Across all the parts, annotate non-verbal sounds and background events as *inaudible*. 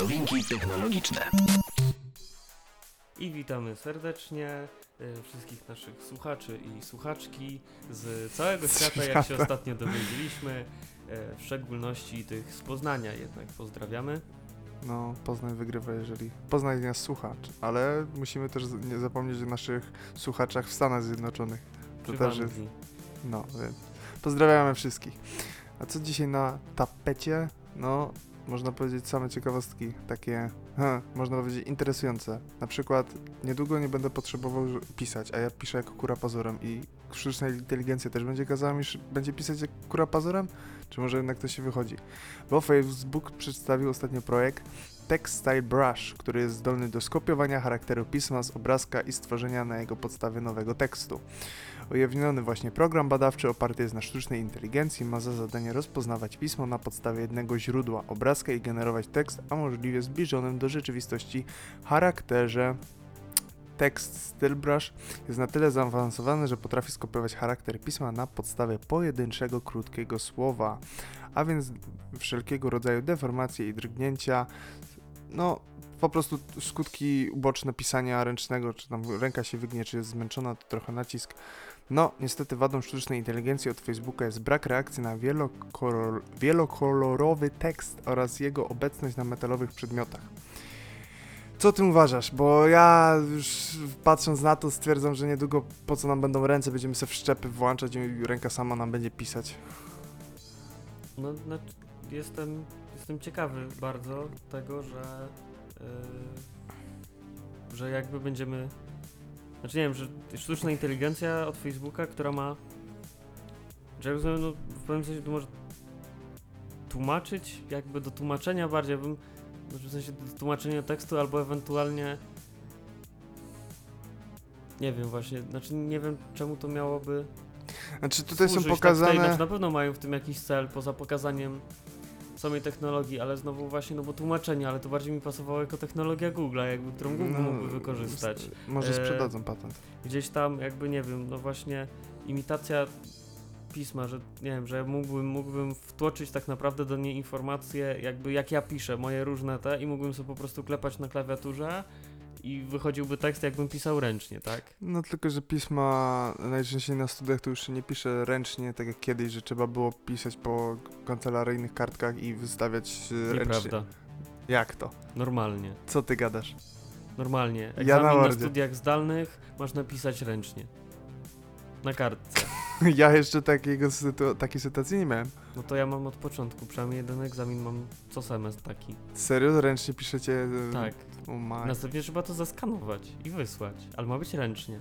Nowinki technologiczne. I witamy serdecznie y, wszystkich naszych słuchaczy i słuchaczki z całego świata, jak się ostatnio dowiedzieliśmy, y, w szczególności tych z Poznania jednak pozdrawiamy. No, Poznań wygrywa, jeżeli Poznań nas słucha, czy- ale musimy też nie zapomnieć o naszych słuchaczach w Stanach Zjednoczonych. To też jest, no, więc pozdrawiamy wszystkich. A co dzisiaj na tapecie? No, można powiedzieć same ciekawostki, takie, ha, można powiedzieć interesujące. Na przykład, niedługo nie będę potrzebował pisać, a ja piszę jako kura pazurem i sztuczna inteligencja też będzie kazała mi, będzie pisać jak kura pazurem? Czy może jednak to się wychodzi? Bo Facebook przedstawił ostatnio projekt Text Style Brush, który jest zdolny do skopiowania charakteru pisma z obrazka i stworzenia na jego podstawie nowego tekstu. Ujawniony właśnie program badawczy oparty jest na sztucznej inteligencji, ma za zadanie rozpoznawać pismo na podstawie jednego źródła obrazka i generować tekst o możliwie zbliżonym do rzeczywistości charakterze. Tekst Stylebrush jest na tyle zaawansowany, że potrafi skopiować charakter pisma na podstawie pojedynczego, krótkiego słowa, a więc wszelkiego rodzaju deformacje i drgnięcia. No, po prostu skutki uboczne pisania ręcznego, czy tam ręka się wygnie, czy jest zmęczona, to trochę nacisk. No, niestety wadą sztucznej inteligencji od Facebooka jest brak reakcji na wielokolor, wielokolorowy tekst oraz jego obecność na metalowych przedmiotach. Co o tym uważasz? Bo ja już patrząc na to stwierdzam, że niedługo po co nam będą ręce, będziemy sobie wszczepy włączać i ręka sama nam będzie pisać. No, znaczy, jestem, jestem ciekawy bardzo tego, że, y, że jakby będziemy. Znaczy nie wiem, że sztuczna inteligencja od Facebooka, która ma. Że jak rozumiem, no, w pewnym sensie to może tłumaczyć, jakby do tłumaczenia bardziej, bym. Znaczy w sensie do tłumaczenia tekstu, albo ewentualnie. Nie wiem właśnie, znaczy nie wiem czemu to miałoby Znaczy tutaj są Tak, pokazane... tutaj, znaczy na pewno mają w tym jakiś cel, poza pokazaniem samej technologii, ale znowu właśnie, no bo tłumaczenie, ale to bardziej mi pasowało jako technologia Google'a, jakby, którą Google No, mógłby wykorzystać. Może E, sprzedadzą patent. Gdzieś tam jakby, nie wiem, no właśnie imitacja pisma, że nie wiem, że mógłbym, mógłbym wtłoczyć tak naprawdę do niej informacje, jakby jak ja piszę, moje różne te i mógłbym sobie po prostu klepać na klawiaturze i wychodziłby tekst, jakbym pisał ręcznie, tak? No tylko, że pisma najczęściej na studiach to już się nie pisze ręcznie, tak jak kiedyś, że trzeba było pisać po kancelaryjnych kartkach i wystawiać e, ręcznie. Nieprawda. Jak to? Normalnie. Co ty gadasz? Normalnie. Ja Egzamin na na, Wordzie. studiach zdalnych masz napisać ręcznie. Na kartce. *laughs* ja jeszcze takiego sytu- takiej sytuacji nie miałem. No to ja mam od początku, przynajmniej jeden egzamin mam co semestr taki. Serio? Ręcznie piszecie? e, Tak. O my. Następnie trzeba to zaskanować i wysłać. Ale ma być ręcznie.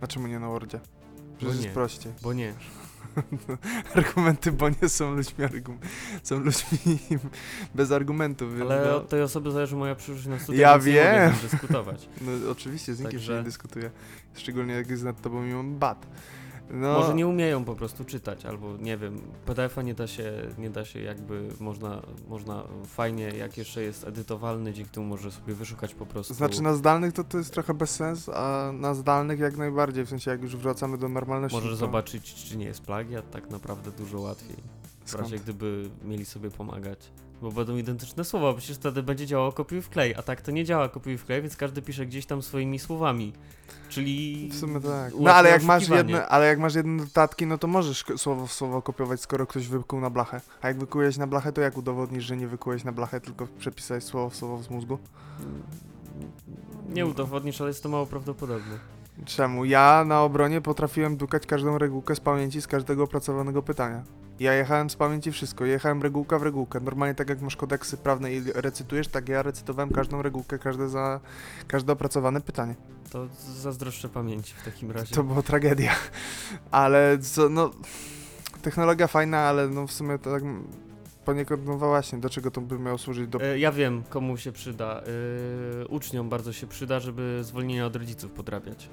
A czemu nie na Wordzie? Bo Przecież nie. jest prościej. Bo nie. *laughs* Argumenty, bo nie są ludźmi, argum- są ludźmi *laughs* bez argumentów. Ale no, od tej osoby zależy moja przyszłość na studiach, Ja wiem. dyskutować. *laughs* no oczywiście z nikim się Także- nie dyskutuje. Szczególnie jak jest nad tobą mimo bat. No, Może nie umieją po prostu czytać, albo nie wiem, PDF-a nie da się, nie da się jakby, można, można fajnie, jak jeszcze jest edytowalny, dzięki temu może sobie wyszukać po prostu. Znaczy na zdalnych to to jest trochę bez sensu, a na zdalnych jak najbardziej, w sensie jak już wracamy do normalności. Możesz to zobaczyć, czy nie jest plagiat, tak naprawdę dużo łatwiej. W skąd? razie gdyby mieli sobie pomagać. Bo będą identyczne słowa, przecież wtedy będzie działało kopiuj wklej, a tak to nie działa kopiuj wklej, więc każdy pisze gdzieś tam swoimi słowami. Czyli. W sumie tak. No ale jak masz jedne, ale jak masz jedne notatki, no to możesz słowo w słowo kopiować, skoro ktoś wykuł na blachę. A jak wykułeś na blachę, to jak udowodnisz, że nie wykułeś na blachę, tylko przepisałeś słowo w słowo z mózgu? Nie udowodnisz, ale jest to mało prawdopodobne. Czemu? Ja na obronie potrafiłem dukać każdą regułkę z pamięci z każdego opracowanego pytania. Ja jechałem z pamięci wszystko, jechałem regułka w regułkę. Normalnie tak jak masz kodeksy prawne i recytujesz, tak ja recytowałem każdą regułkę, każde za każde opracowane pytanie. To zazdroszczę pamięci w takim razie. To była tragedia. Ale co, no technologia fajna, ale no w sumie to tak poniekąd no właśnie, do czego to by miało służyć do E, Ja wiem, komu się przyda. E, uczniom bardzo się przyda, żeby zwolnienia od rodziców podrabiać.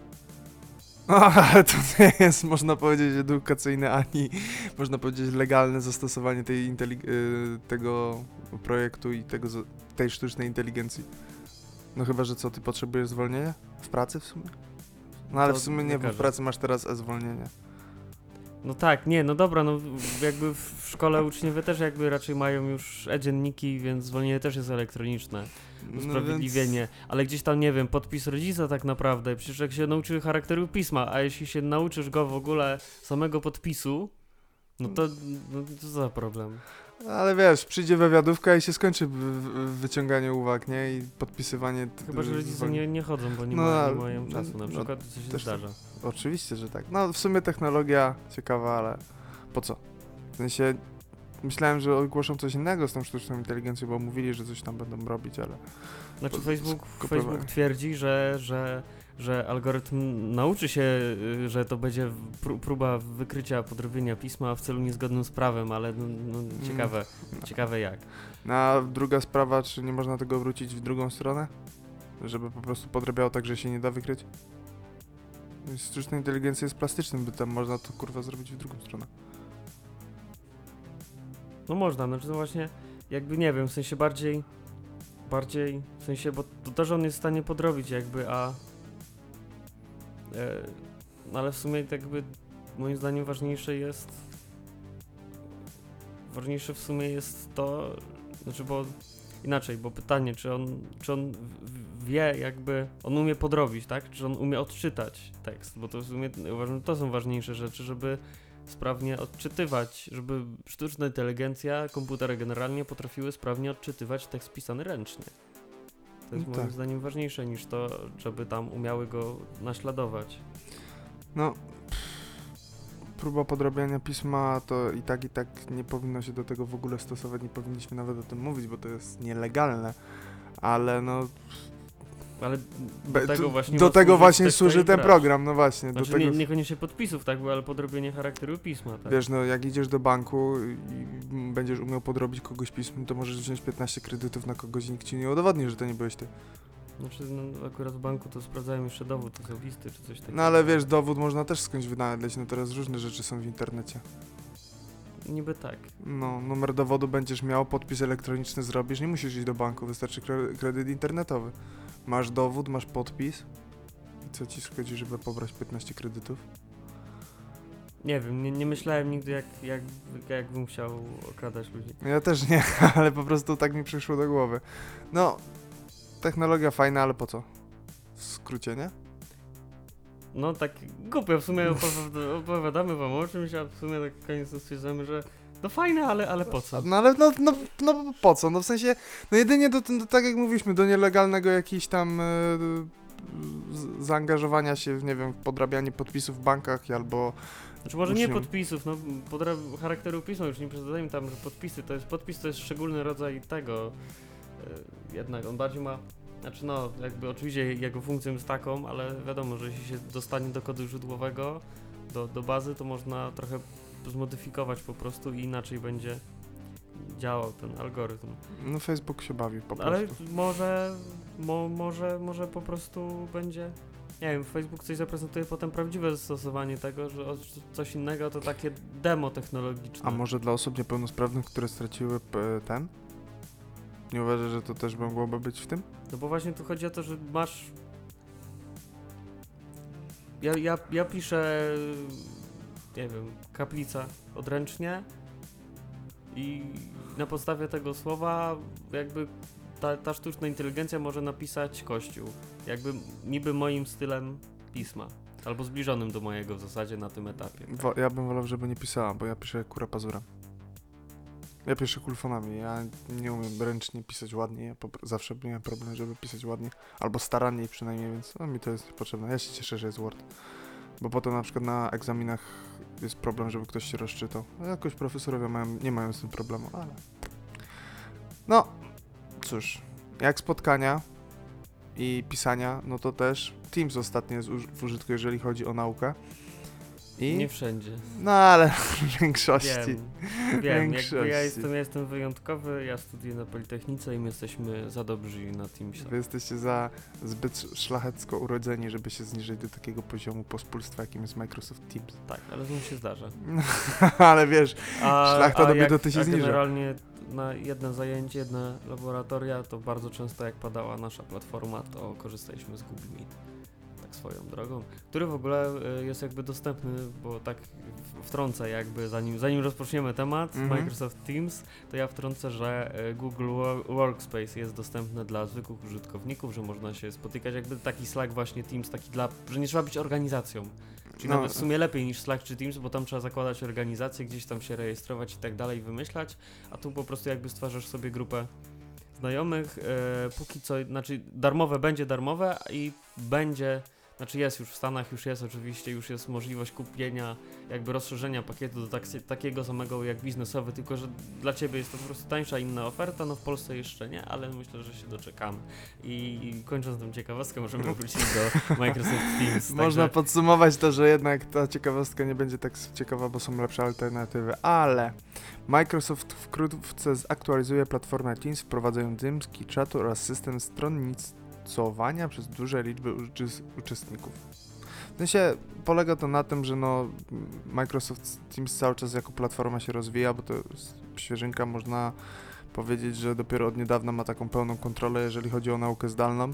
*laughs* Ale to nie jest, można powiedzieć, edukacyjne, ani można powiedzieć legalne zastosowanie tej y, tego projektu i tego, tej sztucznej inteligencji. No chyba, że co, ty potrzebujesz zwolnienia? W pracy w sumie? No ale To w sumie nie, bo w pracy masz teraz e-zwolnienie. No tak, nie, no dobra, no jakby w szkole uczniowie też jakby raczej mają już e-dzienniki, więc zwolnienie też jest elektroniczne. No Usprawiedliwienie. Ale gdzieś tam, nie wiem, podpis rodzica tak naprawdę. Przecież jak się nauczy charakteru pisma, a jeśli się nauczysz go w ogóle samego podpisu, no to, no, to za problem. Ale wiesz, przyjdzie wywiadówka i się skończy wy- wy- wyciąganie uwag, nie? I podpisywanie... Chyba, że rodzice nie, nie chodzą, bo nie, No, ma, nie mają no, czasu na no, przykład, co się też zdarza. Oczywiście, że tak. No w sumie technologia ciekawa, ale po co? W sensie myślałem, że ogłoszą coś innego z tą sztuczną inteligencją, bo mówili, że coś tam będą robić, ale Znaczy Facebook. Facebook twierdzi, że, że, że algorytm nauczy się, y, że to będzie pró- próba wykrycia podrobienia pisma w celu niezgodnym z prawem, ale no, no, Mm. ciekawe, ciekawe jak. No, a druga sprawa, czy nie można tego wrócić w drugą stronę? Żeby po prostu podrabiało tak, że się nie da wykryć? No Sztuczna inteligencja jest plastycznym, by tam można to kurwa zrobić w drugą stronę. No można, znaczy to właśnie jakby nie wiem, w sensie bardziej bardziej, w sensie, bo to też on jest w stanie podrobić jakby, a no ale w sumie jakby moim zdaniem ważniejsze jest ważniejsze w sumie jest to, znaczy bo inaczej, bo pytanie, czy on, czy on wie jakby, on umie podrobić, tak? Czy on umie odczytać tekst, bo to w sumie uważam, to są ważniejsze rzeczy, żeby sprawnie odczytywać, żeby sztuczna inteligencja, komputery generalnie potrafiły sprawnie odczytywać tekst pisany ręcznie. To jest No moim tak. zdaniem ważniejsze niż to, żeby tam umiały go naśladować. No, próba podrabiania pisma to i tak, i tak nie powinno się do tego w ogóle stosować, nie powinniśmy nawet o tym mówić, bo to jest nielegalne. Ale no, Ale be- do tego tu- właśnie do tego właśnie służy ten program, no właśnie. Znaczy do tego, nie, niekoniecznie podpisów, tak, ale podrobienie charakteru pisma, tak. Wiesz, no jak idziesz do banku i będziesz umiał podrobić kogoś pism, to możesz wziąć 15 kredytów na kogoś i nikt ci nie udowodni, że to nie byłeś ty. Znaczy no, akurat w banku to sprawdzają jeszcze dowód osobisty czy coś takiego. No ale wiesz, dowód można też skądś wynaleźć, no teraz różne rzeczy są w internecie. Niby tak. No, numer dowodu będziesz miał, podpis elektroniczny zrobisz, nie musisz iść do banku, wystarczy kre- kredyt internetowy. Masz dowód, masz podpis. I co ci szkodzi, żeby pobrać 15 kredytów? Nie wiem, nie, nie myślałem nigdy jak, jak, jakbym chciał okradać ludzi. Ja też nie, *laughs* ale po prostu tak mi przyszło do głowy. No, technologia fajna, ale po co? W skrócie, nie? No tak głupio, w sumie opowiada- opowiadamy wam o czymś, a w sumie tak koniec stwierdzamy, że no fajne, ale, ale po co? No ale no, no, no po co? No w sensie, no jedynie do, do tak jak mówiliśmy, do nielegalnego jakiejś tam e, zaangażowania się, w, nie wiem, w podrabianie podpisów w bankach albo... Znaczy może nie podpisów, no podra- charakteru pisma już nie przesadzajmy tam, że podpisy to jest podpis to jest szczególny rodzaj tego e, jednak on bardziej ma znaczy no jakby oczywiście jego funkcją jest taką, ale wiadomo, że jeśli się dostanie do kodu źródłowego, do, do bazy, to można trochę zmodyfikować po prostu i inaczej będzie działał ten algorytm. No Facebook się bawi po prostu. Ale może, mo, może, może po prostu będzie. Nie wiem, Facebook coś zaprezentuje potem prawdziwe zastosowanie tego, że coś innego to takie demo technologiczne. A może dla osób niepełnosprawnych, które straciły ten? Nie uważasz, że to też mogłoby być w tym? No bo właśnie tu chodzi o to, że masz. Ja, ja, ja piszę, nie wiem, kaplica odręcznie i na podstawie tego słowa jakby ta, ta sztuczna inteligencja może napisać kościół. Jakby niby moim stylem pisma. Albo zbliżonym do mojego w zasadzie na tym etapie. Ja bym wolał, żeby nie pisała, bo ja piszę kura pazura. Ja piszę kulfonami, ja nie umiem ręcznie pisać ładnie, ja zawsze miałem problem, żeby pisać ładnie, albo staranniej przynajmniej, więc no, mi to jest potrzebne. Ja się cieszę, że jest Word, bo potem na przykład na egzaminach jest problem, żeby ktoś się rozczytał. A jakoś profesorowie mają, nie mają z tym problemu, ale... No, cóż, jak spotkania i pisania, no to też Teams ostatnio jest w użytku, jeżeli chodzi o naukę. I... Nie wszędzie. No ale *laughs* w większości. Wiem, wiem. Większości. ja jestem, ja jestem wyjątkowy, ja studiuję na Politechnice i my jesteśmy za dobrzy na Teamsie. Wy jesteście za zbyt szlachecko urodzeni, żeby się zniżyć do takiego poziomu pospólstwa, jakim jest Microsoft Teams. Tak, ale znów się zdarza. *laughs* ale wiesz, A, Szlachta do jak- biedoty się a zniża. generalnie na jedne zajęcie, jedne laboratoria, to bardzo często jak padała nasza platforma, to korzystaliśmy z Google Meet. Swoją drogą, który w ogóle y, jest jakby dostępny, bo tak wtrącę jakby, zanim, zanim rozpoczniemy temat Mhm. Microsoft Teams, to ja wtrącę, że y, Google Wo- Workspace jest dostępny dla zwykłych użytkowników, że można się spotykać, jakby taki Slack właśnie Teams, taki dla, że nie trzeba być organizacją. Czyli No. nawet w sumie lepiej niż Slack czy Teams, bo tam trzeba zakładać organizację, gdzieś tam się rejestrować i tak dalej, wymyślać, a tu po prostu jakby stwarzasz sobie grupę znajomych, e, póki co, znaczy darmowe będzie darmowe i będzie, znaczy jest już w Stanach, już jest oczywiście, już jest możliwość kupienia, jakby rozszerzenia pakietu do tak, takiego samego jak biznesowy, tylko że dla Ciebie jest to po prostu tańsza inna oferta, no w Polsce jeszcze nie, ale myślę, że się doczekamy. I, kończąc tą ciekawostkę, możemy wrócić do *laughs* Microsoft Teams. Można także- podsumować to, że jednak ta ciekawostka nie będzie tak ciekawa, bo są lepsze alternatywy, ale Microsoft wkrótce zaktualizuje platformę Teams, wprowadzając dymski czatu oraz system stronnicowania przez duże liczby uczestników. W sensie polega to na tym, że no Microsoft Teams cały czas jako platforma się rozwija, bo to świeżynka, można powiedzieć, że dopiero od niedawna ma taką pełną kontrolę, jeżeli chodzi o naukę zdalną.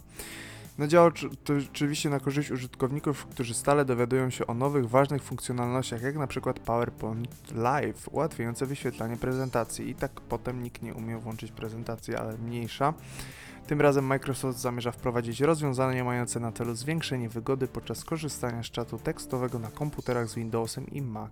No działa to oczywiście na korzyść użytkowników, którzy stale dowiadują się o nowych, ważnych funkcjonalnościach, jak na przykład PowerPoint Live, ułatwiające wyświetlanie prezentacji. I tak potem nikt nie umie włączyć prezentacji, ale mniejsza. Tym razem Microsoft zamierza wprowadzić rozwiązania mające na celu zwiększenie wygody podczas korzystania z czatu tekstowego na komputerach z Windowsem i Mac.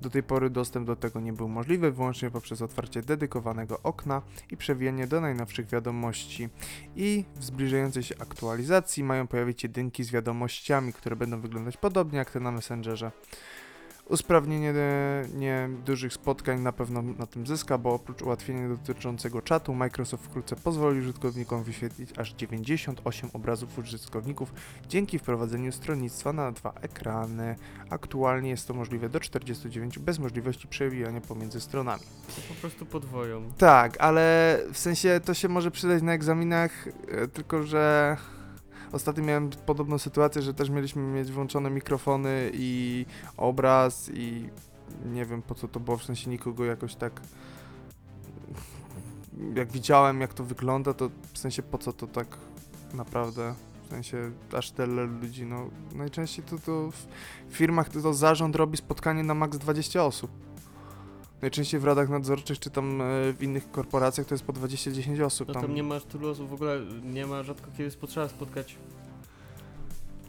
Do tej pory dostęp do tego nie był możliwy wyłącznie poprzez otwarcie dedykowanego okna i przewijanie do najnowszych wiadomości i w zbliżającej się aktualizacji mają pojawić jedynki z wiadomościami, które będą wyglądać podobnie jak te na Messengerze. Usprawnienie nie dużych spotkań na pewno na tym zyska, bo oprócz ułatwienia dotyczącego czatu, Microsoft wkrótce pozwoli użytkownikom wyświetlić aż 98 obrazów użytkowników dzięki wprowadzeniu stronnictwa na dwa ekrany. Aktualnie jest to możliwe do 49 bez możliwości przewijania pomiędzy stronami. po prostu podwoją. Tak, ale w sensie to się może przydać na egzaminach, e, tylko że ostatnio miałem podobną sytuację, że też mieliśmy mieć włączone mikrofony i obraz i nie wiem po co to było, w sensie nikogo jakoś tak jak widziałem jak to wygląda, to w sensie po co to tak naprawdę w sensie aż tyle ludzi, no najczęściej to, to w firmach to, to zarząd robi spotkanie na maks 20 osób. Najczęściej w radach nadzorczych czy tam e, w innych korporacjach to jest po 20-10 osób. No tam. tam nie masz tylu osób, w ogóle nie ma rzadko kiedy potrzeba spotkać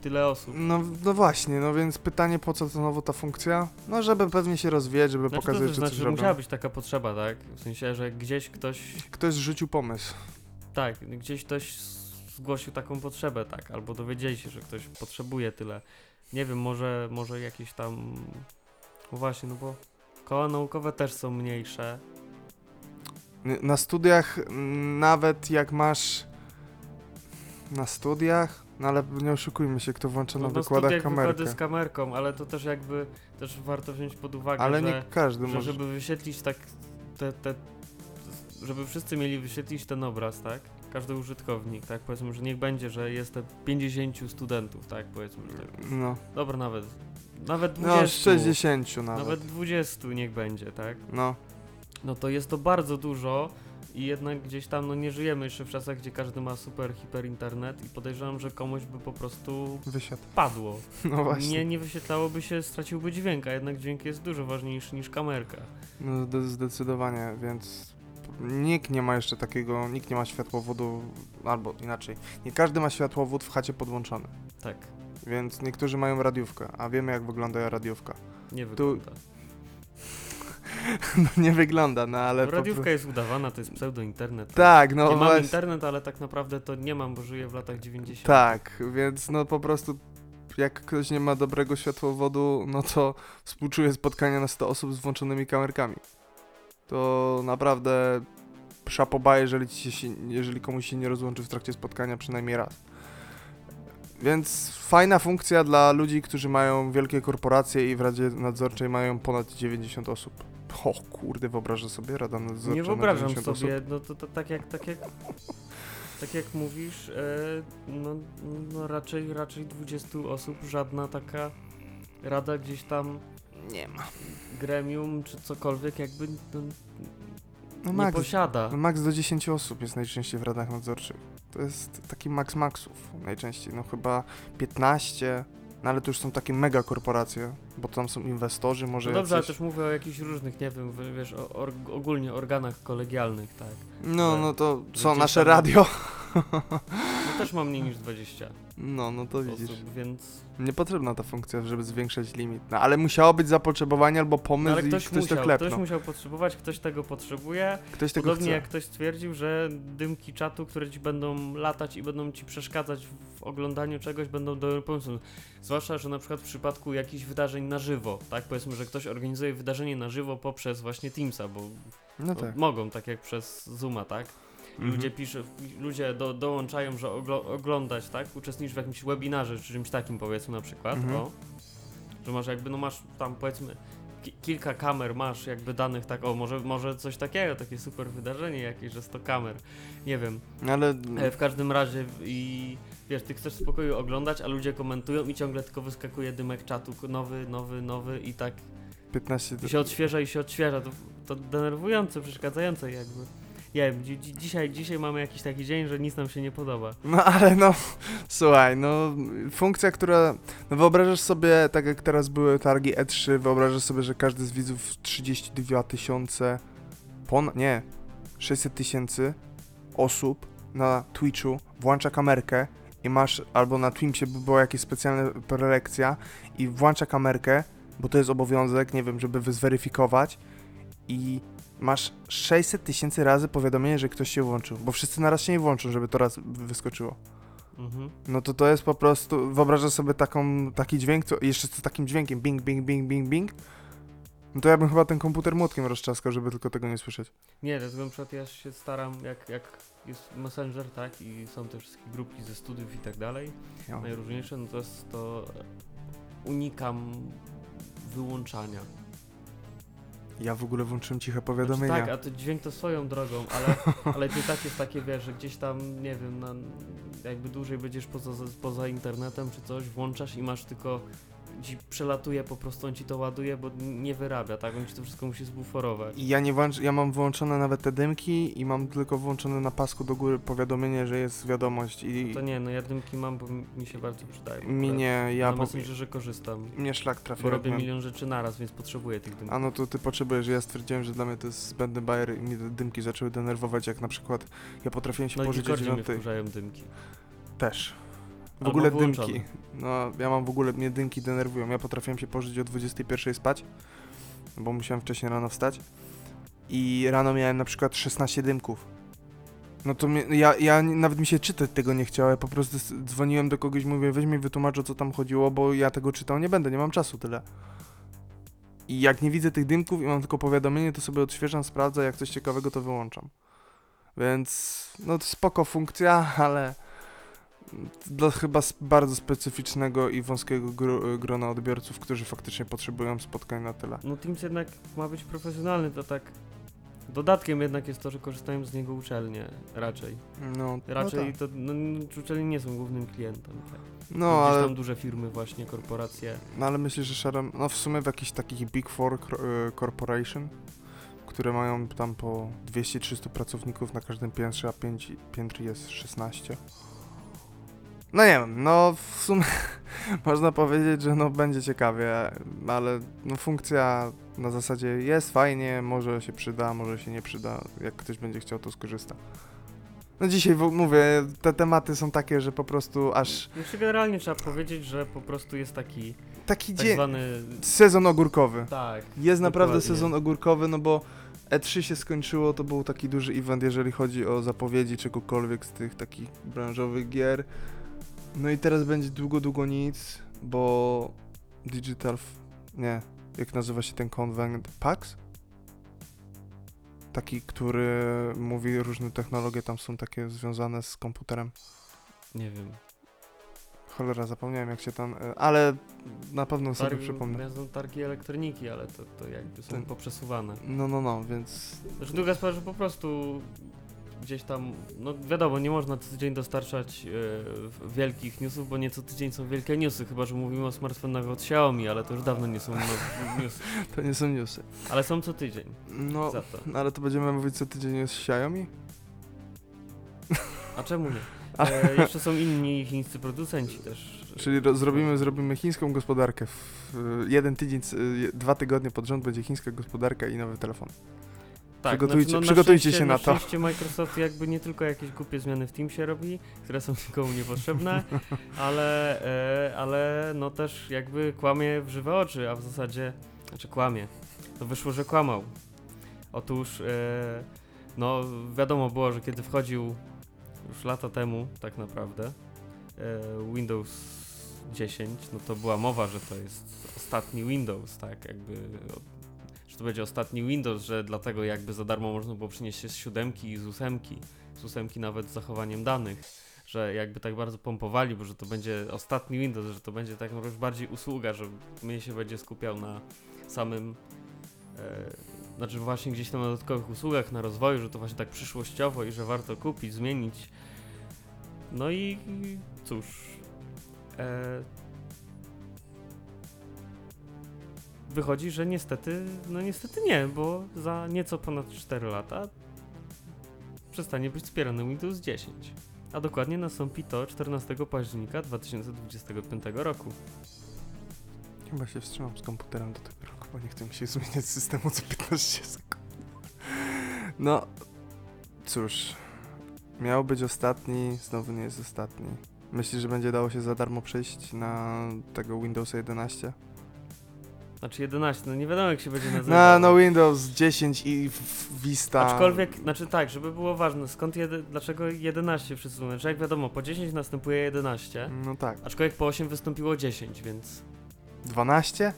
tyle osób. No, no właśnie, no więc pytanie po co to znowu ta funkcja? No żeby pewnie się rozwijać, żeby Znaczy, to pokazać, też że znaczy, coś że robią. musiała być taka potrzeba, tak? W sensie, że gdzieś ktoś, Ktoś zrzucił pomysł. tak, gdzieś ktoś zgłosił taką potrzebę, tak? Albo dowiedzieli się, że ktoś potrzebuje tyle. Nie wiem, może, może jakieś tam... No właśnie, no bo koła naukowe też są mniejsze. Na studiach nawet jak masz na studiach, no ale nie oszukujmy się, kto włącza na No, wykładach kamerkę. wykłady z kamerką, ale to też jakby, też warto wziąć pod uwagę, Ale że... nie każdy że może. żeby wyświetlić tak te, te, żeby wszyscy mieli wyświetlić ten obraz, tak? Każdy użytkownik, tak? Powiedzmy, że niech będzie, że jest te 50 studentów, tak? Powiedzmy, że tak. No, Dobra, nawet, nawet 20. no z 60 nawet. Nawet 20 niech będzie, tak? No, No to jest to bardzo dużo i jednak gdzieś tam, no nie żyjemy jeszcze w czasach, gdzie każdy ma super, hiper internet i podejrzewam, że komuś by po prostu wysiadł. padło. *laughs* No właśnie. Nie, nie wyświetlałoby się, straciłby dźwięk, a jednak dźwięk jest dużo ważniejszy niż kamerka. No zde- zdecydowanie, więc nikt nie ma jeszcze takiego, nikt nie ma światłowodu, albo inaczej, nie każdy ma światłowód w chacie podłączony, Tak, więc niektórzy mają radiówkę, a wiemy jak wygląda radiówka. nie Tu- wygląda. *laughs* No nie wygląda, no ale... po Radiówka pro- jest udawana, to jest pseudo-internet. Tak, no mam właśnie. internet, ale tak naprawdę to nie mam, bo żyję w latach 90. Tak, więc no po prostu jak ktoś nie ma dobrego światłowodu, no to współczuję spotkania na 100 osób z włączonymi kamerkami. To naprawdę szapoba, jeżeli, ci się, jeżeli komuś się nie rozłączy w trakcie spotkania przynajmniej raz. Więc fajna funkcja dla ludzi, którzy mają wielkie korporacje i w Radzie Nadzorczej mają ponad 90 osób. O kurde, wyobrażę sobie, Rada Nadzorcza Nie na wyobrażam 90 sobie, osób. no to, to tak jak, tak jak, tak jak mówisz, e, no, no raczej, raczej 20 osób, żadna taka rada gdzieś tam, Nie ma. gremium czy cokolwiek jakby, no, No nie max, posiada. no max do 10 osób jest najczęściej w radach nadzorczych. To jest taki max maxów najczęściej. No chyba 15, no ale to już są takie mega korporacje, bo tam są inwestorzy, może No dobrze, ale jacyś... też mówię o jakichś różnych, nie wiem, wiesz, o, or, ogólnie organach kolegialnych, tak. No, no to co, nasze radio? No też mam mniej niż 20 No, no to widzisz. osób, więc... Niepotrzebna ta funkcja, żeby zwiększać limit. No ale musiało być zapotrzebowanie albo No, pomysł ale i ktoś, ktoś to musiał, klepnął. ktoś musiał potrzebować, ktoś tego potrzebuje. Ktoś tego Podobnie chce. jak ktoś stwierdził, że dymki czatu, które ci będą latać i będą ci przeszkadzać w oglądaniu czegoś, będą dobrym pomysłem. Zwłaszcza, że na przykład w przypadku jakichś wydarzeń na żywo, tak? Powiedzmy, że ktoś organizuje wydarzenie na żywo poprzez właśnie Teamsa, bo No tak. mogą, tak jak przez Zooma, tak? Mhm. Ludzie piszą, ludzie do, dołączają, że oglo, oglądać, tak? Uczestniczysz w jakimś webinarze czy czymś takim powiedzmy na przykład, Mhm. o. Że masz jakby, no masz tam powiedzmy ki kilka kamer masz jakby danych tak, o może, może coś takiego, takie super wydarzenie jakieś, że 100 kamer, nie wiem. Ale E, w każdym razie i wiesz, ty chcesz w spokoju oglądać, a ludzie komentują i ciągle tylko wyskakuje dymek czatu, nowy, nowy, nowy i tak 15... i się odświeża i się odświeża. To, to denerwujące, przeszkadzające jakby. Nie wiem, dzi dzi dzisiaj, dzisiaj mamy jakiś taki dzień, że nic nam się nie podoba. No ale no, słuchaj, no funkcja, która, no wyobrażasz sobie, tak jak teraz były targi E3, wyobrażasz sobie, że każdy z widzów 32 tysiące, pon, nie, 600 tysięcy osób na Twitchu włącza kamerkę i masz, albo na Twimsie by była jakaś specjalna prelekcja i włącza kamerkę, bo to jest obowiązek, nie wiem, żeby zweryfikować i masz 600 tysięcy razy powiadomienie, że ktoś się włączył, bo wszyscy naraz się nie włączą, żeby to raz wyskoczyło. Mhm. No to to jest po prostu, wyobrażasz sobie taką, taki dźwięk, co, jeszcze z takim dźwiękiem, bing, bing, bing, bing, bing, no to ja bym chyba ten komputer młotkiem rozczaskał, żeby tylko tego nie słyszeć. Nie, dlatego na przykład ja się staram, jak, jak jest Messenger, tak, i są te wszystkie grupki ze studiów i tak dalej, No. najróżniejsze, no to jest to unikam wyłączania. Ja w ogóle włączyłem ciche Znaczy, powiadomienia. tak, a to dźwięk to swoją drogą, ale, *laughs* ale to i tak jest takie, wiesz, że gdzieś tam, nie wiem, na, jakby dłużej będziesz poza, poza internetem czy coś, włączasz i masz tylko, ci przelatuje po prostu, on ci to ładuje, bo nie wyrabia, tak, on ci to wszystko musi zbuforować. I ja nie włącz, ja mam wyłączone nawet te dymki i mam tylko włączone na pasku do góry powiadomienie, że jest wiadomość i To nie, no ja dymki mam, bo mi- się bardzo przydaje. mi nie, ja Na po, Messengerze korzystam, mnie szlak trafił. bo robię milion rzeczy naraz, więc potrzebuję tych dymków. A no to ty potrzebujesz, ja stwierdziłem, że dla mnie to jest zbędny bajer i mnie te dymki zaczęły denerwować, jak na przykład ja potrafiłem się No położyć o 9. wkurzają dymki. Też. W Albo ogóle dymki. No, ja mam w ogóle, mnie dymki denerwują. Ja potrafiłem się położyć o 21 spać, bo musiałem wcześniej rano wstać. I rano miałem na przykład 16 dymków. No to mnie, ja, ja nawet mi się czytać tego nie chciało, ja po prostu dzwoniłem do kogoś, mówię, weź mi wytłumacz o co tam chodziło, bo ja tego czytał nie będę, nie mam czasu tyle. I jak nie widzę tych dymków i mam tylko powiadomienie, to sobie odświeżam, sprawdzę, jak coś ciekawego to wyłączam. Więc, no to spoko funkcja, *laughs* ale dla chyba bardzo specyficznego i wąskiego gro, grona odbiorców, którzy faktycznie potrzebują spotkań na tyle. No Teams jednak ma być profesjonalny, to tak dodatkiem jednak jest to, że korzystają z niego uczelnie raczej. No, Raczej no, tak. to no, uczelnie nie są głównym klientem. Tak. no Gdzieś ale, tam duże firmy właśnie, korporacje. no ale myślę, że szarem, no w sumie w jakichś takich Big Four y, Corporation, które mają tam po 200-300 pracowników na każdym piętrze, a pięć, piętr jest 16. No nie wiem, no w sumie *laughs* można powiedzieć, że no będzie ciekawie, ale no funkcja na zasadzie jest fajnie, może się przyda, może się nie przyda, jak ktoś będzie chciał to skorzysta. No dzisiaj mówię, te tematy są takie, że po prostu aż Jeszcze generalnie trzeba powiedzieć, że po prostu jest taki taki tak dzień, zwany... sezon ogórkowy. Tak. Jest naprawdę Dokładnie. sezon ogórkowy, no bo E3 się skończyło, to był taki duży event, jeżeli chodzi o zapowiedzi czegokolwiek z tych takich branżowych gier. No i teraz będzie długo, długo nic, bo Digital... Nie, jak nazywa się ten konwent? PAX? Taki, który mówi różne technologie, tam są takie związane z komputerem. Nie wiem. Cholera, zapomniałem jak się tam... e, Ale na pewno sobie Targi, przypomnę. są targi elektroniki, ale to, to jakby są Ten- poprzesuwane. No, no, no, więc Znaczy druga sprawa, że po prostu gdzieś tam, no wiadomo, nie można co tydzień dostarczać e, wielkich newsów, bo nie co tydzień są wielkie newsy, chyba że mówimy o smartfonach od Xiaomi, ale to już dawno nie są no, *laughs* newsy. To nie są newsy. Ale są co tydzień, No, za to. ale to będziemy mówić co tydzień z Xiaomi? A czemu nie? E, jeszcze są inni chińscy producenci też. Czyli ro- zrobimy, zrobimy chińską gospodarkę. W, jeden tydzień, dwa tygodnie pod rząd będzie chińska gospodarka i nowy telefon. Tak, przygotujcie- na przygotujcie szczęście- się na to. Szczęście Microsoft jakby nie tylko jakieś głupie zmiany w Teamsie robi, które są *laughs* nikomu niepotrzebne, ale, e, ale no też jakby kłamie w żywe oczy, a w zasadzie, znaczy kłamie. To wyszło, że kłamał. Otóż, e, no wiadomo było, że kiedy wchodził już lata temu tak naprawdę e, Windows 10, no to była mowa, że to jest ostatni Windows, tak jakby to będzie ostatni Windows, że dlatego jakby za darmo można było przynieść się z siódemki i z ósemki, z ósemki nawet z zachowaniem danych, że jakby tak bardzo pompowali, bo że to będzie ostatni Windows, że to będzie tak już bardziej usługa, że mnie się będzie skupiał na samym, e, znaczy właśnie gdzieś tam na dodatkowych usługach, na rozwoju, że to właśnie tak przyszłościowo i że warto kupić, zmienić. No i cóż, e, wychodzi, że niestety, no niestety nie, bo za nieco ponad 4 lata przestanie być wspierany Windows 10. A dokładnie nastąpi to 14 października 2025 roku. Chyba się wstrzymam z komputerem do tego roku, bo nie chcę mi się zmieniać systemu co 15 sekund. No, cóż. Miał być ostatni, znowu nie jest ostatni. Myślisz, że będzie dało się za darmo przejść na tego Windowsa 11? Znaczy 11, no nie wiadomo jak się będzie nazywał. Na no Windows 10 i w- Vista. Aczkolwiek, znaczy tak, żeby było ważne, skąd jedy, dlaczego 11 wszyscy mówią, że jak wiadomo, po 10 następuje 11, No tak. aczkolwiek po 8 wystąpiło 10, więc... 12?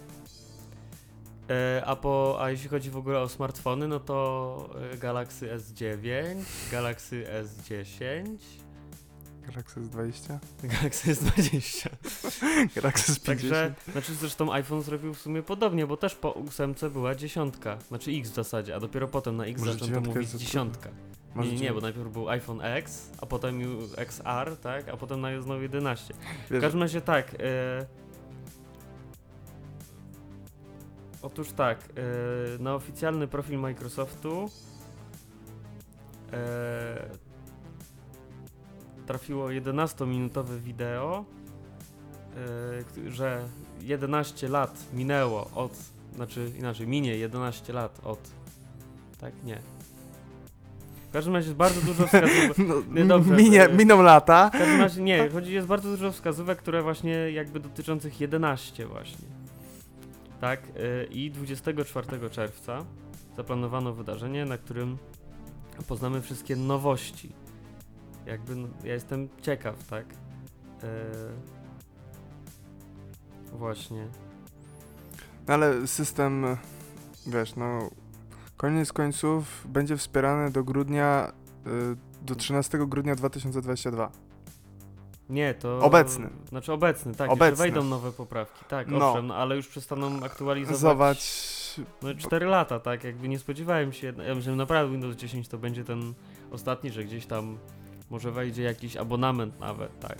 E, a, po, a jeśli chodzi w ogóle o smartfony, no to e, Galaxy S9, Galaxy S10, Galaxy S20? *laughs* Galaxy S20. *laughs* Galaxy S50? Także, znaczy zresztą iPhone zrobił w sumie podobnie, bo też po ósemce była dziesiątka, znaczy X w zasadzie, a dopiero potem na X Może zaczęto mówić dziesiątka. Może nie, nie, bo najpierw był iPhone X, a potem XR, tak, a potem na znowu 11. W każdym razie tak. E... Otóż tak, e... na oficjalny profil Microsoftu e... trafiło 11-minutowe wideo, e... że 11 lat minęło od, znaczy inaczej, minie 11 lat od, tak, nie. W każdym razie jest bardzo dużo wskazówek. *laughs* no, dobrze, minie, e, miną lata. W każdym razie nie, chodzi, jest bardzo dużo wskazówek, które właśnie jakby dotyczących 11 właśnie. Tak, y, i 24 czerwca zaplanowano wydarzenie, na którym poznamy wszystkie nowości. Jakby, no, ja jestem ciekaw, tak? Y, właśnie. No ale system, wiesz, no koniec końców będzie wspierany do grudnia, y, do 13 grudnia 2022. Nie, to... Obecny. Znaczy obecny, tak, Obecny. wejdą nowe poprawki, tak, No. owszem, no, ale już przestaną aktualizować... Zobacz, No 4 lata, tak, jakby nie spodziewałem się, ja myślałem, naprawdę Windows 10 to będzie ten ostatni, że gdzieś tam może wejdzie jakiś abonament nawet, tak.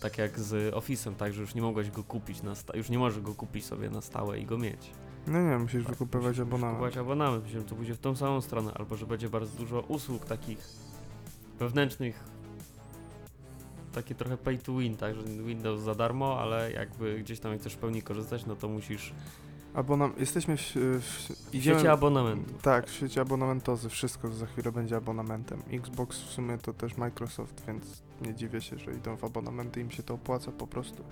Tak jak z Office'em, tak, że już nie mogłeś go kupić na sta- już nie możesz go kupić sobie na stałe i go mieć. no nie, musisz Tak, wykupywać musisz- musisz abonament. Kupować abonament, myślałem, że to pójdzie w tą samą stronę, albo że będzie bardzo dużo usług takich wewnętrznych, takie trochę pay to win, tak, że Windows za darmo, ale jakby gdzieś tam jak chcesz w pełni korzystać, no to musisz Abonam jesteśmy w, w, w idziemy, sieci abonamentu. Tak, w świecie abonamentozy, wszystko za chwilę będzie abonamentem. Xbox w sumie to też Microsoft, więc nie dziwię się, że idą w abonamenty, im się to opłaca po prostu.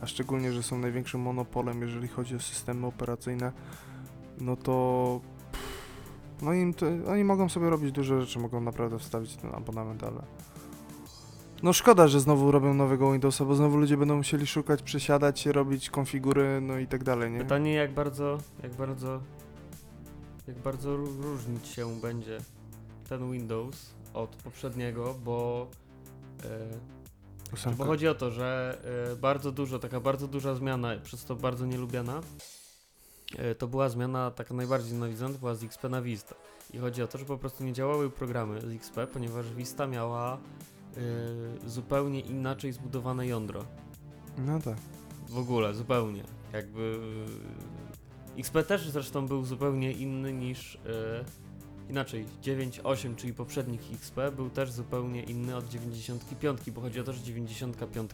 A szczególnie, że są największym monopolem, jeżeli chodzi o systemy operacyjne, no to... pff, No im to, oni mogą sobie robić duże rzeczy, mogą naprawdę wstawić ten abonament, ale... No szkoda, że znowu robią nowego Windowsa, bo znowu ludzie będą musieli szukać, przesiadać robić konfigury, no i tak dalej, nie? Pytanie jak bardzo, jak bardzo, jak bardzo ró- różnić się będzie ten Windows od poprzedniego, bo, e, Ósemka. bo chodzi o to, że e, bardzo dużo, taka bardzo duża zmiana, przez to bardzo nielubiana, e, to była zmiana taka najbardziej nienawidzona, to była z XP na Vista. I chodzi o to, że po prostu nie działały programy z XP, ponieważ Vista miała zupełnie inaczej zbudowane jądro. No tak. W ogóle, zupełnie. Jakby. e, XP też zresztą był zupełnie inny niż. E, inaczej, 9.8, czyli poprzednik XP, był też zupełnie inny od 95, bo chodzi o to, że 95,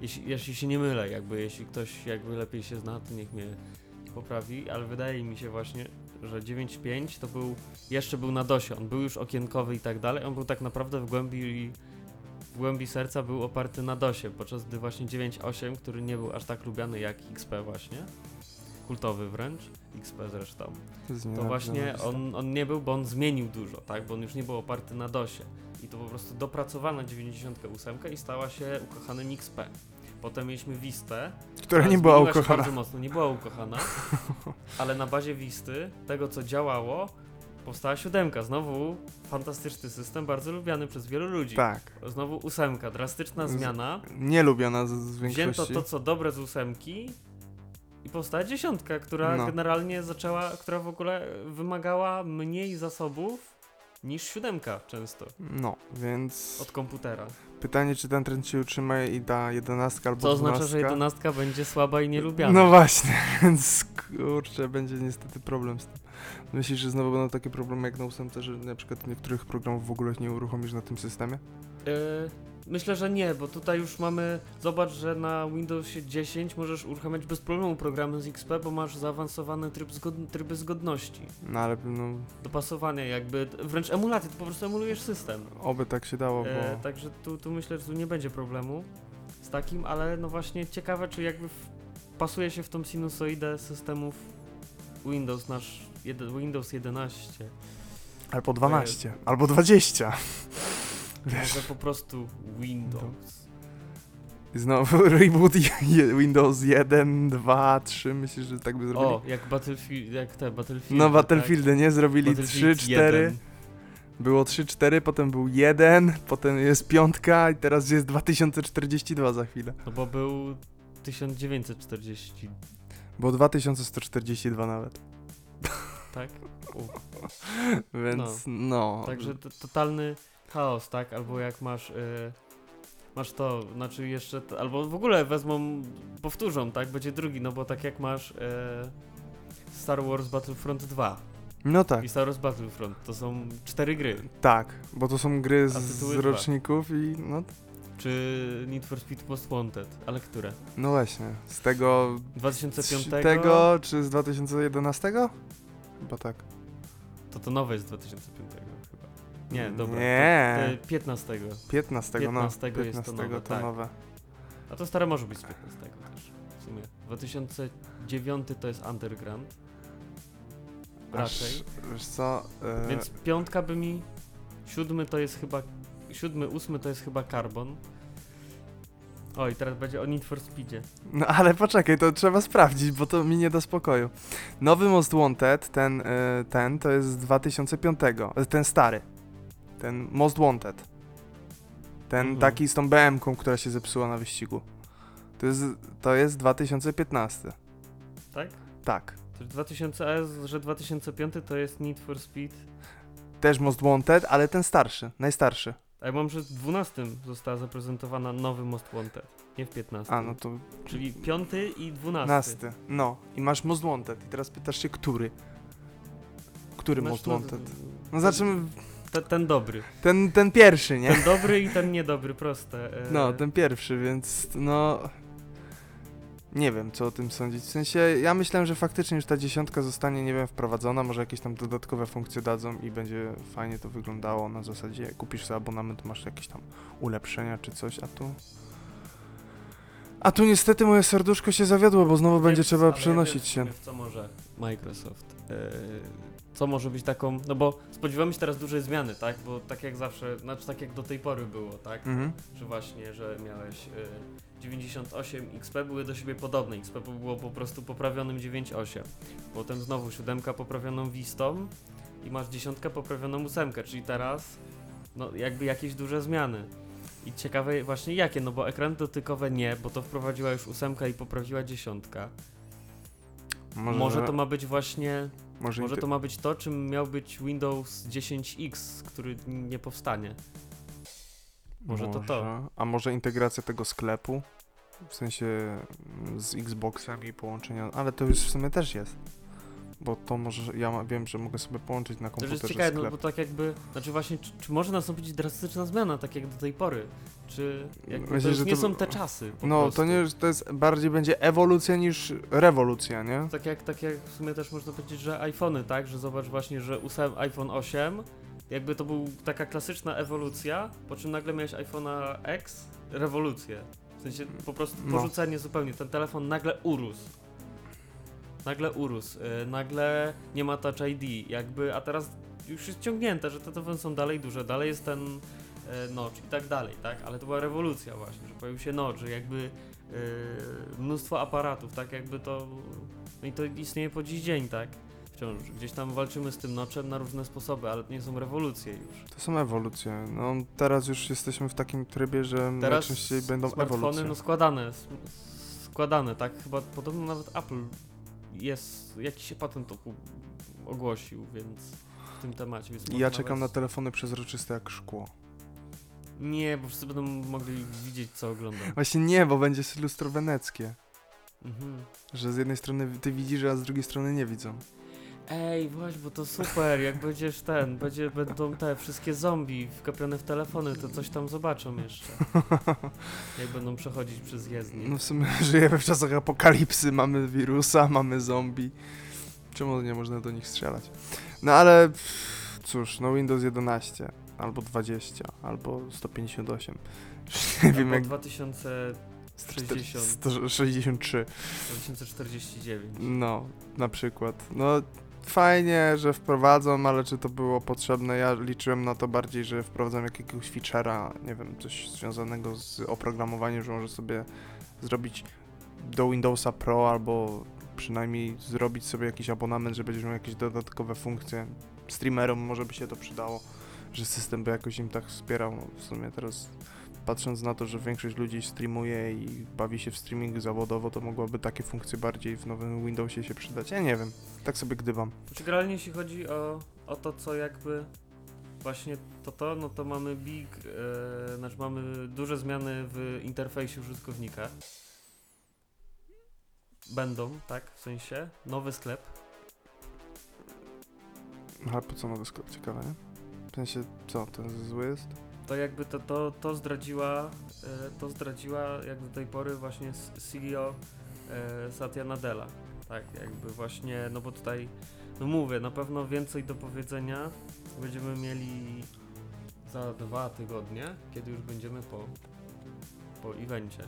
jeśli, jeśli się nie mylę, jakby jeśli ktoś jakby lepiej się zna, to niech mnie poprawi, ale wydaje mi się właśnie, że 9.5 to był. Jeszcze był na DOSie, on był już okienkowy i tak dalej, on był tak naprawdę w głębi w głębi serca był oparty na DOSie, podczas gdy właśnie 9.8, który nie był aż tak lubiany jak XP właśnie, kultowy wręcz, XP zresztą, to właśnie on, on nie był, bo on zmienił dużo, tak, bo on już nie był oparty na DOSie i to po prostu dopracowano 98 i stała się ukochanym XP. Potem mieliśmy Vistę, Która nie była ukochana. bardzo mocno, nie była ukochana, *laughs* ale na bazie Wisty, tego co działało, powstała siódemka. Znowu fantastyczny system, bardzo lubiany przez wielu ludzi. Tak. Znowu ósemka, drastyczna Z- zmiana. Nielubiona z, z Wzięto większości. to, co dobre z ósemki i powstała dziesiątka, która No. generalnie zaczęła, która w ogóle wymagała mniej zasobów niż siódemka często No, więc od komputera. Pytanie, czy ten trend się utrzyma i da 11 albo Co 12. oznacza, że jedenastka będzie słaba i nielubiana. No właśnie, *laughs* więc kurczę, będzie niestety problem z tym. Myślisz, że znowu będą takie problemy jak na ósemce, że na przykład niektórych programów w ogóle nie uruchomisz na tym systemie? Yy, myślę, że nie, bo tutaj już mamy. Zobacz, że na Windowsie 10 możesz uruchamiać bez problemu programy z XP, bo masz zaawansowany tryb zgod tryby zgodności. No ale no, Dopasowania, jakby wręcz emulację, po prostu emulujesz system. oby tak się dało, bo... E, także tu, tu myślę, że tu nie będzie problemu z takim, ale no właśnie ciekawe, czy jakby w, pasuje się w tą sinusoidę systemów Windows nasz jed, Windows 11. Albo 12, albo 20. *laughs* Wiesz, Może po prostu Windows. znowu *laughs* reboot Windows 1, 2, 3, myślisz, że tak by zrobili? O, jak Battlefield, jak te Battlefield. no Battlefieldy, nie? Zrobili 3, 4, było 3, 4, potem był 1, potem jest piątka i teraz jest 2042 za chwilę. No bo był 1940, Było 2142 nawet. tak? U. *laughs* Więc no. Także to, totalny chaos, tak? Albo jak masz. Y, masz to, znaczy jeszcze. Albo w ogóle wezmą, powtórzą, tak? Będzie drugi, no bo tak jak masz. Y, Star Wars Battlefront 2 No tak, i Star Wars Battlefront to są cztery gry. tak, bo to są gry z, z roczników i no, Czy Need for Speed Most Wanted, ale które? no właśnie, z tego 2005 z tego czy z 2011? Chyba tak. To to nowe jest z 2005 chyba. Nie, dobra. Nie. To, to 15. 15, 15 no. jest to 15 nowe, to tak. nowe. A to stare może być z 15 też. W sumie. 2009 to jest Underground. Raczej. Aż, wiesz co, e, Więc piątka by mi. Siódmy to jest chyba. Siódmy, ósmy to jest chyba Carbon. Oj, teraz będzie o Need for Speedzie. No ale poczekaj, to trzeba sprawdzić, bo to mi nie da spokoju. Nowy Most Wanted, ten, e, ten to jest z 2005, e, ten stary. Ten Most Wanted. Ten Mhm. taki z tą BM-ką, która się zepsuła na wyścigu. To jest, to jest 2015. Tak? Tak. To jest 2000, a jest, że 2005 to jest Need for Speed. Też Most Wanted, ale ten starszy, najstarszy. A ja mam, że w 12 została zaprezentowana nowy Most Wanted. Nie w 15. A, no to Czyli 5 i 12. 15. No, i masz Most Wanted. I teraz pytasz się, który? Który Masz, Most no, Wanted? No zacznijmy, Ten, ten dobry. ten, ten pierwszy, nie? Ten dobry i ten niedobry, proste. e, No, ten pierwszy, więc no. Nie wiem, co o tym sądzić. W sensie, ja myślałem, że faktycznie już ta dziesiątka zostanie, nie wiem, wprowadzona, może jakieś tam dodatkowe funkcje dadzą i będzie fajnie to wyglądało na zasadzie, kupisz sobie abonament, masz jakieś tam ulepszenia czy coś, a tu... A tu niestety moje serduszko się zawiodło, bo znowu będzie trzeba przenosić się. w co może Microsoft? e, co może być taką. No bo spodziewamy się teraz dużej zmiany, tak? Bo tak jak zawsze, znaczy tak jak do tej pory było, tak? Mhm. Że właśnie, że miałeś y, 98 XP były do siebie podobne. XP było po prostu poprawionym 9.8. Potem znowu siódemka poprawioną Vistą i masz dziesiątkę poprawioną ósemkę, czyli teraz no jakby jakieś duże zmiany. I ciekawe właśnie jakie, no bo ekrany dotykowe nie, bo to wprowadziła już ósemka i poprawiła dziesiątka. Może, to ma być właśnie, może, może to ma być to, czym miał być Windows 10X, który nie powstanie. może to to. może. A może integracja tego sklepu? W sensie mm, z Xboxem i połączenia, ale to już w sumie też jest. Bo to może, ja wiem, że mogę sobie połączyć na To już jest komputerze ciekawe, no sklep. bo tak jakby, znaczy właśnie, czy, czy może nastąpić drastyczna zmiana, tak jak do tej pory? Czy jakby Myślę, to nie to- są te czasy No, prostu. to nie, to jest bardziej będzie ewolucja niż rewolucja, nie? Tak jak, tak jak w sumie też można powiedzieć, że iPhony, tak? Że zobacz właśnie, że ósem, iPhone 8, jakby to był taka klasyczna ewolucja, po czym nagle miałeś iPhone'a X, rewolucję. W sensie po prostu No. porzucenie zupełnie. Ten telefon nagle urósł. Nagle urósł. Yy, nagle nie ma Touch ID, jakby, a teraz już jest ciągnięte, że te telefony są dalej duże, dalej jest ten yy, notch i tak dalej, tak? Ale to była rewolucja właśnie, że pojawił się notch, że jakby yy, mnóstwo aparatów, tak jakby to... No i to istnieje po dziś dzień, tak? Wciąż gdzieś tam walczymy z tym noczem na różne sposoby, ale to nie są rewolucje już. To są ewolucje. No, teraz już jesteśmy w takim trybie, że Teraz najczęściej będą smartfony ewolucje. no składane, składane, tak? Chyba podobno nawet Apple jest, jakiś się patent ogłosił, więc w tym temacie. Więc ja czekam na nawet... telefony przezroczyste jak szkło. Nie, bo wszyscy będą mogli widzieć, co oglądam. Właśnie nie, bo będzie lustro weneckie. Mhm. Że z jednej strony ty widzisz, a z drugiej strony nie widzą. Ej, właśnie, bo to super, jak będziesz ten, będzie, będą te wszystkie zombie wkapione w telefony, to coś tam zobaczą jeszcze. *laughs* Jak będą przechodzić przez jezdnię. No w sumie *laughs* żyjemy w czasach apokalipsy, mamy wirusa, mamy zombie. Czemu nie można do nich strzelać? No ale cóż, no Windows 11, albo 20, albo 158. Już *laughs* nie wiem Albo jak... 2060, 163. 2049. No, na przykład. No, fajnie, że wprowadzą, ale czy to było potrzebne? Ja liczyłem na to bardziej, że wprowadzą jakiegoś feature'a, nie wiem, coś związanego z oprogramowaniem, że może sobie zrobić do Windowsa Pro albo przynajmniej zrobić sobie jakiś abonament, że będziesz miał jakieś dodatkowe funkcje. Streamerom może by się to przydało, że system by jakoś im tak wspierał. No, w sumie teraz patrząc na to, że większość ludzi streamuje i bawi się w streaming zawodowo, to mogłoby takie funkcje bardziej w nowym Windowsie się przydać. Ja nie wiem, tak sobie gdybam. Znaczy, generalnie jeśli chodzi o, o to, co jakby właśnie to to, no to mamy big, e, znaczy mamy duże zmiany w interfejsie użytkownika. Będą, tak, w sensie, nowy sklep. Ale po co nowy sklep? Ciekawe, nie? W sensie, co, to zły jest? To jakby to, to, to zdradziła, e, to zdradziła jak do tej pory właśnie CEO e, Satya Nadella. Tak, jakby właśnie, no bo tutaj, no mówię, na pewno więcej do powiedzenia będziemy mieli za dwa tygodnie, kiedy już będziemy po, po evencie.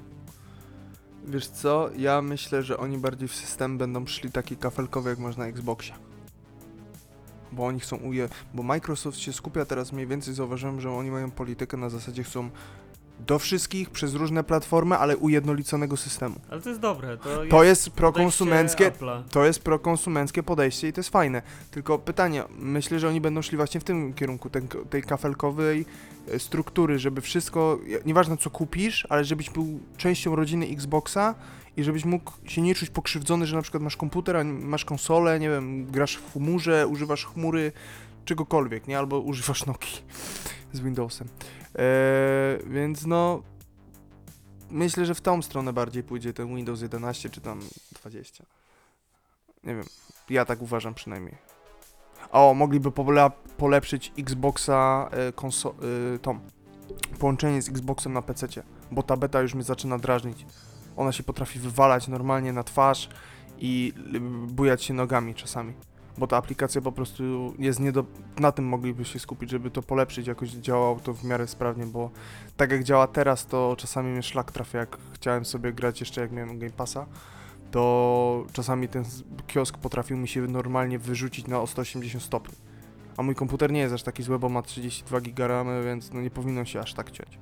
Wiesz co, ja myślę, że oni bardziej w system będą szli taki kafelkowy, jak można na Xboxie. Bo oni chcą uje... Bo Microsoft się skupia teraz mniej więcej, zauważyłem, że oni mają politykę na zasadzie chcą do wszystkich, przez różne platformy, ale ujednoliconego systemu. Ale to jest dobre, to jest To jest prokonsumenckie, to jest prokonsumenckie podejście i to jest fajne. Tylko pytanie, myślę, że oni będą szli właśnie w tym kierunku, ten, tej kafelkowej e, struktury, żeby wszystko, nieważne co kupisz, ale żebyś był częścią rodziny Xboxa i żebyś mógł się nie czuć pokrzywdzony, że na przykład masz komputer, masz konsolę, nie wiem, grasz w chmurze, używasz chmury, czegokolwiek, nie? Albo używasz Nokii z Windowsem. Eee, więc no, myślę, że w tą stronę bardziej pójdzie ten Windows 11 czy tam 20. Nie wiem, ja tak uważam przynajmniej. O, mogliby pole- polepszyć Xboxa y, konso- y, połączenie z Xboxem na PC, bo ta beta już mnie zaczyna drażnić. Ona się potrafi wywalać normalnie na twarz i bujać się nogami czasami. Bo ta aplikacja po prostu jest nie do... Na tym mogliby się skupić, żeby to polepszyć, jakoś działało to w miarę sprawnie, bo tak jak działa teraz, to czasami mnie szlak trafia, jak chciałem sobie grać jeszcze jak miałem Game Passa, to czasami ten kiosk potrafił mi się normalnie wyrzucić na o 180 stopni. A mój komputer nie jest aż taki zły, bo ma 32 GB, więc no nie powinno się aż tak ciąć.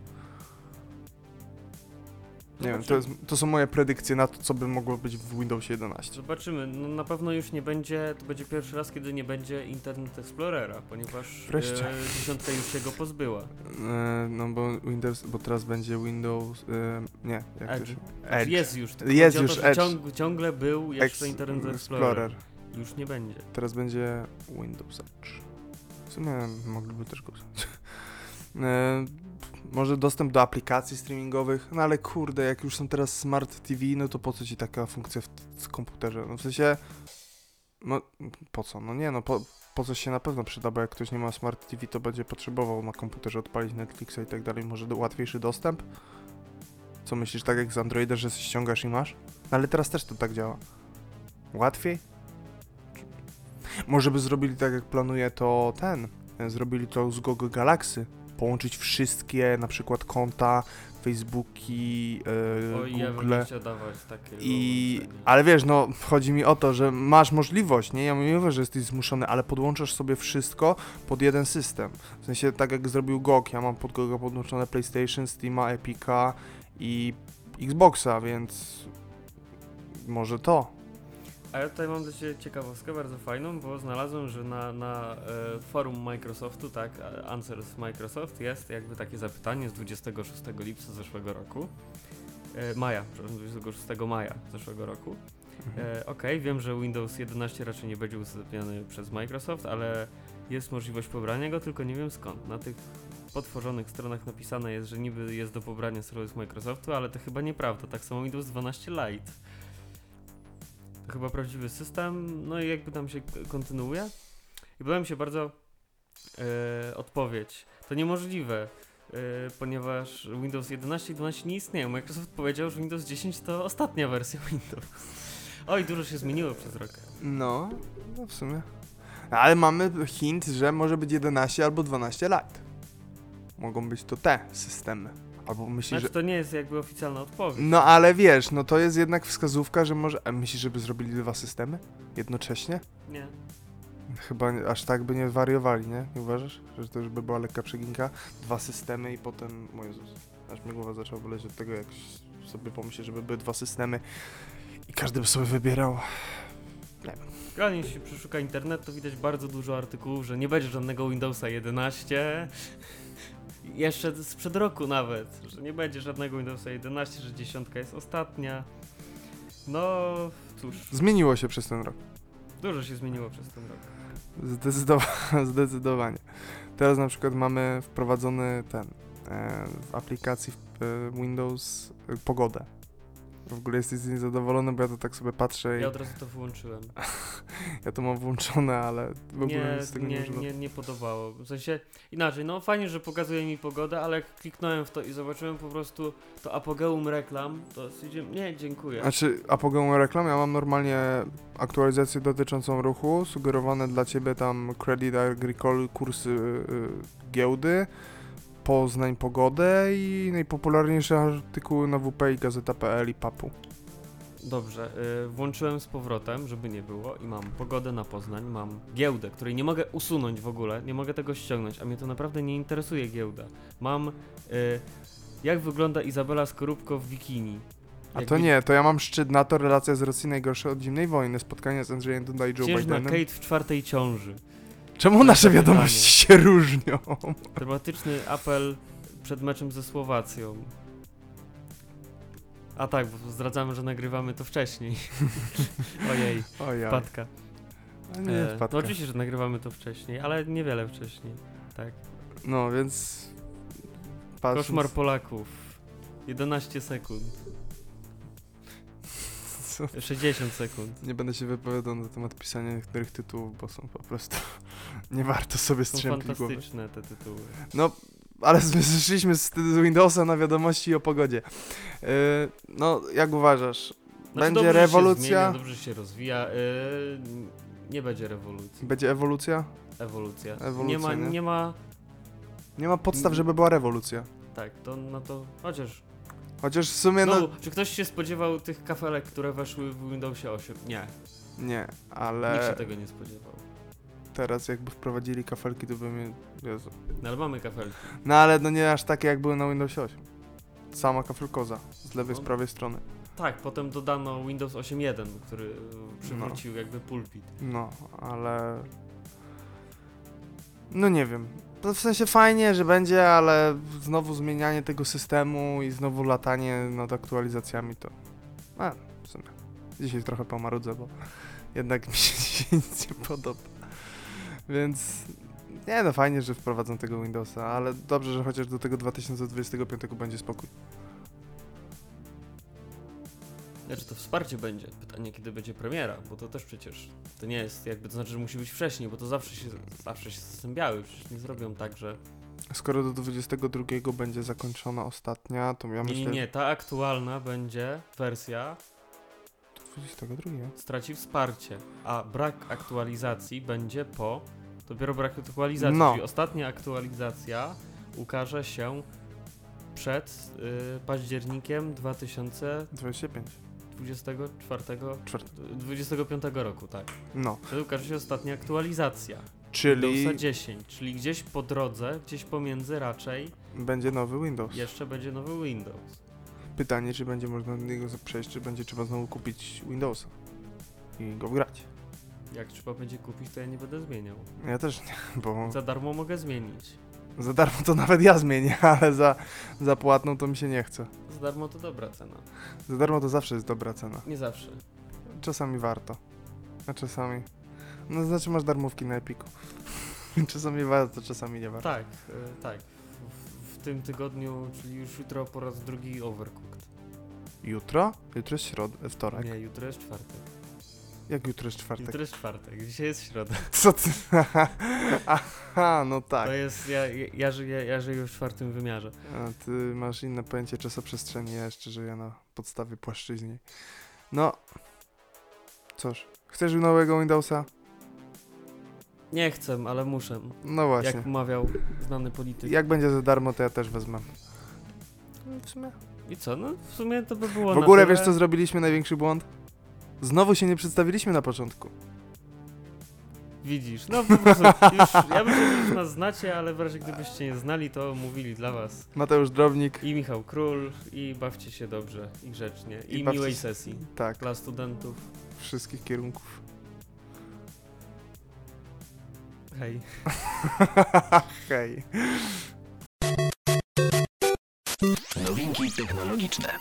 Nie wiem, to, jest, to są moje predykcje na to, co by mogło być w Windowsie 11. Zobaczymy. No, na pewno już nie będzie, to będzie pierwszy raz, kiedy nie będzie Internet Explorera, ponieważ Wreszcie. e, dziesiątka już się go pozbyła. E, no bo Windows, bo teraz będzie Windows, e, nie, jak to Edge. się... Znaczy Jest już. tylko Jest chodzi o już to, że Edge. Ciąg, ciągle był jeszcze Ex- Internet Explorer. Już nie będzie. Teraz będzie Windows Edge. W sumie mogliby też go wziąć. E, może dostęp do aplikacji streamingowych, no ale kurde, jak już są teraz Smart TV, no to po co ci taka funkcja w, komputerze? No w sensie, no po co? No nie, no po, po coś się na pewno przyda, bo jak ktoś nie ma Smart TV, to będzie potrzebował na komputerze odpalić Netflixa i tak dalej, może do, łatwiejszy dostęp? Co myślisz, tak jak z Androida, że ściągasz i masz? No ale teraz też to tak działa. Łatwiej? Może by zrobili tak, jak planuje to ten. e, Zrobili to z Google Galaxy. Połączyć wszystkie, na przykład konta, Facebooki, e, Oj, ja bym Google. dawać takiego I, ale wiesz, no, chodzi mi o to, że masz możliwość, nie? Ja mówię, że jesteś zmuszony, ale podłączasz sobie wszystko pod jeden system. W sensie, tak jak zrobił GOG, ja mam pod GOG podłączone PlayStation, Steama, Epica i Xboxa, więc może to. A ja tutaj mam dla Ciebie ciekawostkę bardzo fajną, bo znalazłem, że na, na e, forum Microsoftu, tak, Answers Microsoft jest jakby takie zapytanie z 26 lipca zeszłego roku. E, maja, przepraszam, 26 maja zeszłego roku. E, Okej, wiem, że Windows 11 raczej nie będzie udostępniany przez Microsoft, ale jest możliwość pobrania go, tylko nie wiem skąd. Na tych potworzonych stronach napisane jest, że niby jest do pobrania serwer z Microsoftu, ale to chyba nieprawda. Tak samo Windows 12 Lite. To chyba prawdziwy system, no i jakby tam się kontynuuje. I podoba mi się bardzo e, odpowiedź. To niemożliwe, e, ponieważ Windows 11 i 12 nie istnieją. Microsoft powiedział, że Windows 10 to ostatnia wersja Windows. Oj, dużo się zmieniło przez rok. No, no w sumie. Ale mamy hint, że może być 11 albo 12 Lite. Mogą być to te systemy. Albo myślisz, Znaczy że... to nie jest jakby oficjalna odpowiedź. No ale wiesz, no to jest jednak wskazówka, że może... A myślisz, żeby zrobili dwa systemy? Jednocześnie? Nie. Chyba nie, aż tak by nie wariowali, nie? Nie uważasz? Że to już by była lekka przeginka? Dwa systemy i potem... O Jezus. Aż mi głowa zaczęła boleć od tego, jak sobie pomyślę, żeby były dwa systemy i każdy by sobie wybierał. Generalnie jeśli się przeszuka internet, to widać bardzo dużo artykułów, że nie będzie żadnego Windowsa 11. Jeszcze sprzed roku nawet, że nie będzie żadnego Windowsa 11, że dziesiątka jest ostatnia. No cóż, Zmieniło się przez ten rok. dużo się zmieniło przez ten rok. Zdecydowa- *laughs* zdecydowanie. Teraz na przykład mamy wprowadzony ten e, w aplikacji w, e, Windows e, pogodę. W ogóle jesteś z niej zadowolony, bo ja to tak sobie patrzę i Ja od razu to wyłączyłem. *laughs* ja to mam włączone, ale w ogóle Nie, z tego nie, nie, nie, nie podobało. W sensie inaczej, no fajnie, że pokazuje mi pogodę, ale jak kliknąłem w to i zobaczyłem po prostu to apogeum reklam, to stwierdziłem, nie, dziękuję. Znaczy, apogeum reklam, ja mam normalnie aktualizację dotyczącą ruchu, sugerowane dla ciebie tam Credit Agricole, kursy y, y, giełdy, Poznań pogodę i najpopularniejsze artykuły na WP i Gazeta.pl i Papu. Dobrze, y, włączyłem z powrotem, żeby nie było i mam pogodę na Poznań, mam giełdę, której nie mogę usunąć w ogóle, nie mogę tego ściągnąć, a mnie to naprawdę nie interesuje giełda. Mam y, jak wygląda Izabela Skorupko w bikini. A Jak to nie, to ja mam szczyt na to, relacja z Rosji najgorsza od zimnej wojny, spotkanie z Andrzejem Duda i Joe Księżna Bidenem. Kate w czwartej ciąży. Czemu nasze wiadomości się różnią? Dramatyczny apel przed meczem ze Słowacją. A tak, bo zdradzamy, że nagrywamy to wcześniej. *laughs* Ojej, Ojej. wpadka. A nie, E, wpadka. no oczywiście, że nagrywamy to wcześniej, ale niewiele wcześniej. Tak. No, więc... Patrząc... Koszmar Polaków. 11 sekund. Co? 60 *laughs* sekund. Nie będę się wypowiadał na temat pisania niektórych tytułów, bo są po prostu... *laughs* nie warto sobie Są strzępli głowy. fantastyczne te tytuły. No, ale my zeszliśmy z, z Windowsa na wiadomości o pogodzie. Yy, no, jak uważasz? Znaczy, Będzie dobrze rewolucja? Się zmienia, dobrze się rozwija. E, nie będzie rewolucji. Będzie ewolucja? Ewolucja. Ewolucja, nie ma, nie? nie ma. Nie ma podstaw, żeby była rewolucja. Tak, to no to. Chociaż. Chociaż w sumie, no... No, czy ktoś się spodziewał tych kafelek, które weszły w Windowsie 8? Nie. Nie, Nikt się ale tego nie spodziewał. teraz jakby wprowadzili kafelki, to by mnie... Jezu. No ale mamy kafelki. No ale no nie aż takie, jak były na Windowsie 8. sama kafelkoza z lewej, z No. prawej strony. Tak, potem dodano Windows 8.1, który e, przywrócił jakby pulpit. No, ale. No nie wiem. To w sensie fajnie, że będzie, ale znowu zmienianie tego systemu i znowu latanie nad aktualizacjami to. A, w sumie. Dzisiaj trochę pomarudzę, bo jednak mi się *laughs* dzisiaj nic nie podoba. Więc. Nie no, fajnie, że wprowadzą tego Windowsa, ale dobrze, że chociaż do tego 2025 będzie spokój. Znaczy to wsparcie będzie. Pytanie kiedy będzie premiera, bo to też przecież to nie jest jakby, to znaczy, że musi być wcześniej, bo to zawsze się, zawsze się zastępiały. Przecież nie zrobią tak, że... Skoro do 22 będzie zakończona ostatnia, to ja Nie, myślę. nie, nie, ta aktualna będzie wersja Do 22. straci wsparcie, a brak aktualizacji będzie po. Dopiero brak aktualizacji, No. czyli ostatnia aktualizacja ukaże się przed y, październikiem 2025 25. Czwart- 25 roku, tak. No, Wtedy ukaże się ostatnia aktualizacja. czyli Windowsa 10, czyli gdzieś po drodze, gdzieś pomiędzy raczej będzie nowy Windows. jeszcze będzie nowy Windows. Pytanie, czy będzie można do niego przejść, czy będzie trzeba znowu kupić Windowsa i go wgrać. Jak trzeba będzie kupić, to ja nie będę zmieniał. Ja też nie, *laughs* bo Za darmo mogę zmienić. za darmo to nawet ja zmienię, *laughs* ale za, za płatną to mi się nie chce. Za darmo to dobra cena. Za darmo to zawsze jest dobra cena. Nie zawsze. Czasami warto, a czasami... No znaczy masz darmówki na Epiku. *laughs* czasami warto, czasami nie warto. Tak, y, tak. W, w tym tygodniu, czyli już jutro po raz drugi Overcooked. Jutro? Jutro jest środ... wtorek. Nie, jutro jest czwartek. Jak jutro jest czwartek? Jutro jest czwartek, dzisiaj jest środa. *laughs* Co ty? *laughs* Aha, no tak. To jest, ja, ja, ja, żyję, ja żyję w czwartym wymiarze. A ty masz inne pojęcie czasoprzestrzeni, ja jeszcze żyję na podstawie płaszczyźni. No, cóż, chcesz nowego Windowsa? Nie chcę, ale muszę. No właśnie. Jak mawiał znany polityk. Jak będzie za darmo, to ja też wezmę. No, W sumie. I co? No w sumie to by było W ogóle tyle. wiesz co zrobiliśmy największy błąd? Znowu się nie przedstawiliśmy na początku. Widzisz, no po prostu już, ja myślę, że już nas znacie, ale w razie gdybyście nie znali, to mówili dla was Mateusz Drobnik. i Michał Król i bawcie się dobrze i grzecznie i, I bawcie miłej się- sesji Tak, dla studentów. wszystkich kierunków. Hej. *laughs* Hej. Nowinki technologiczne.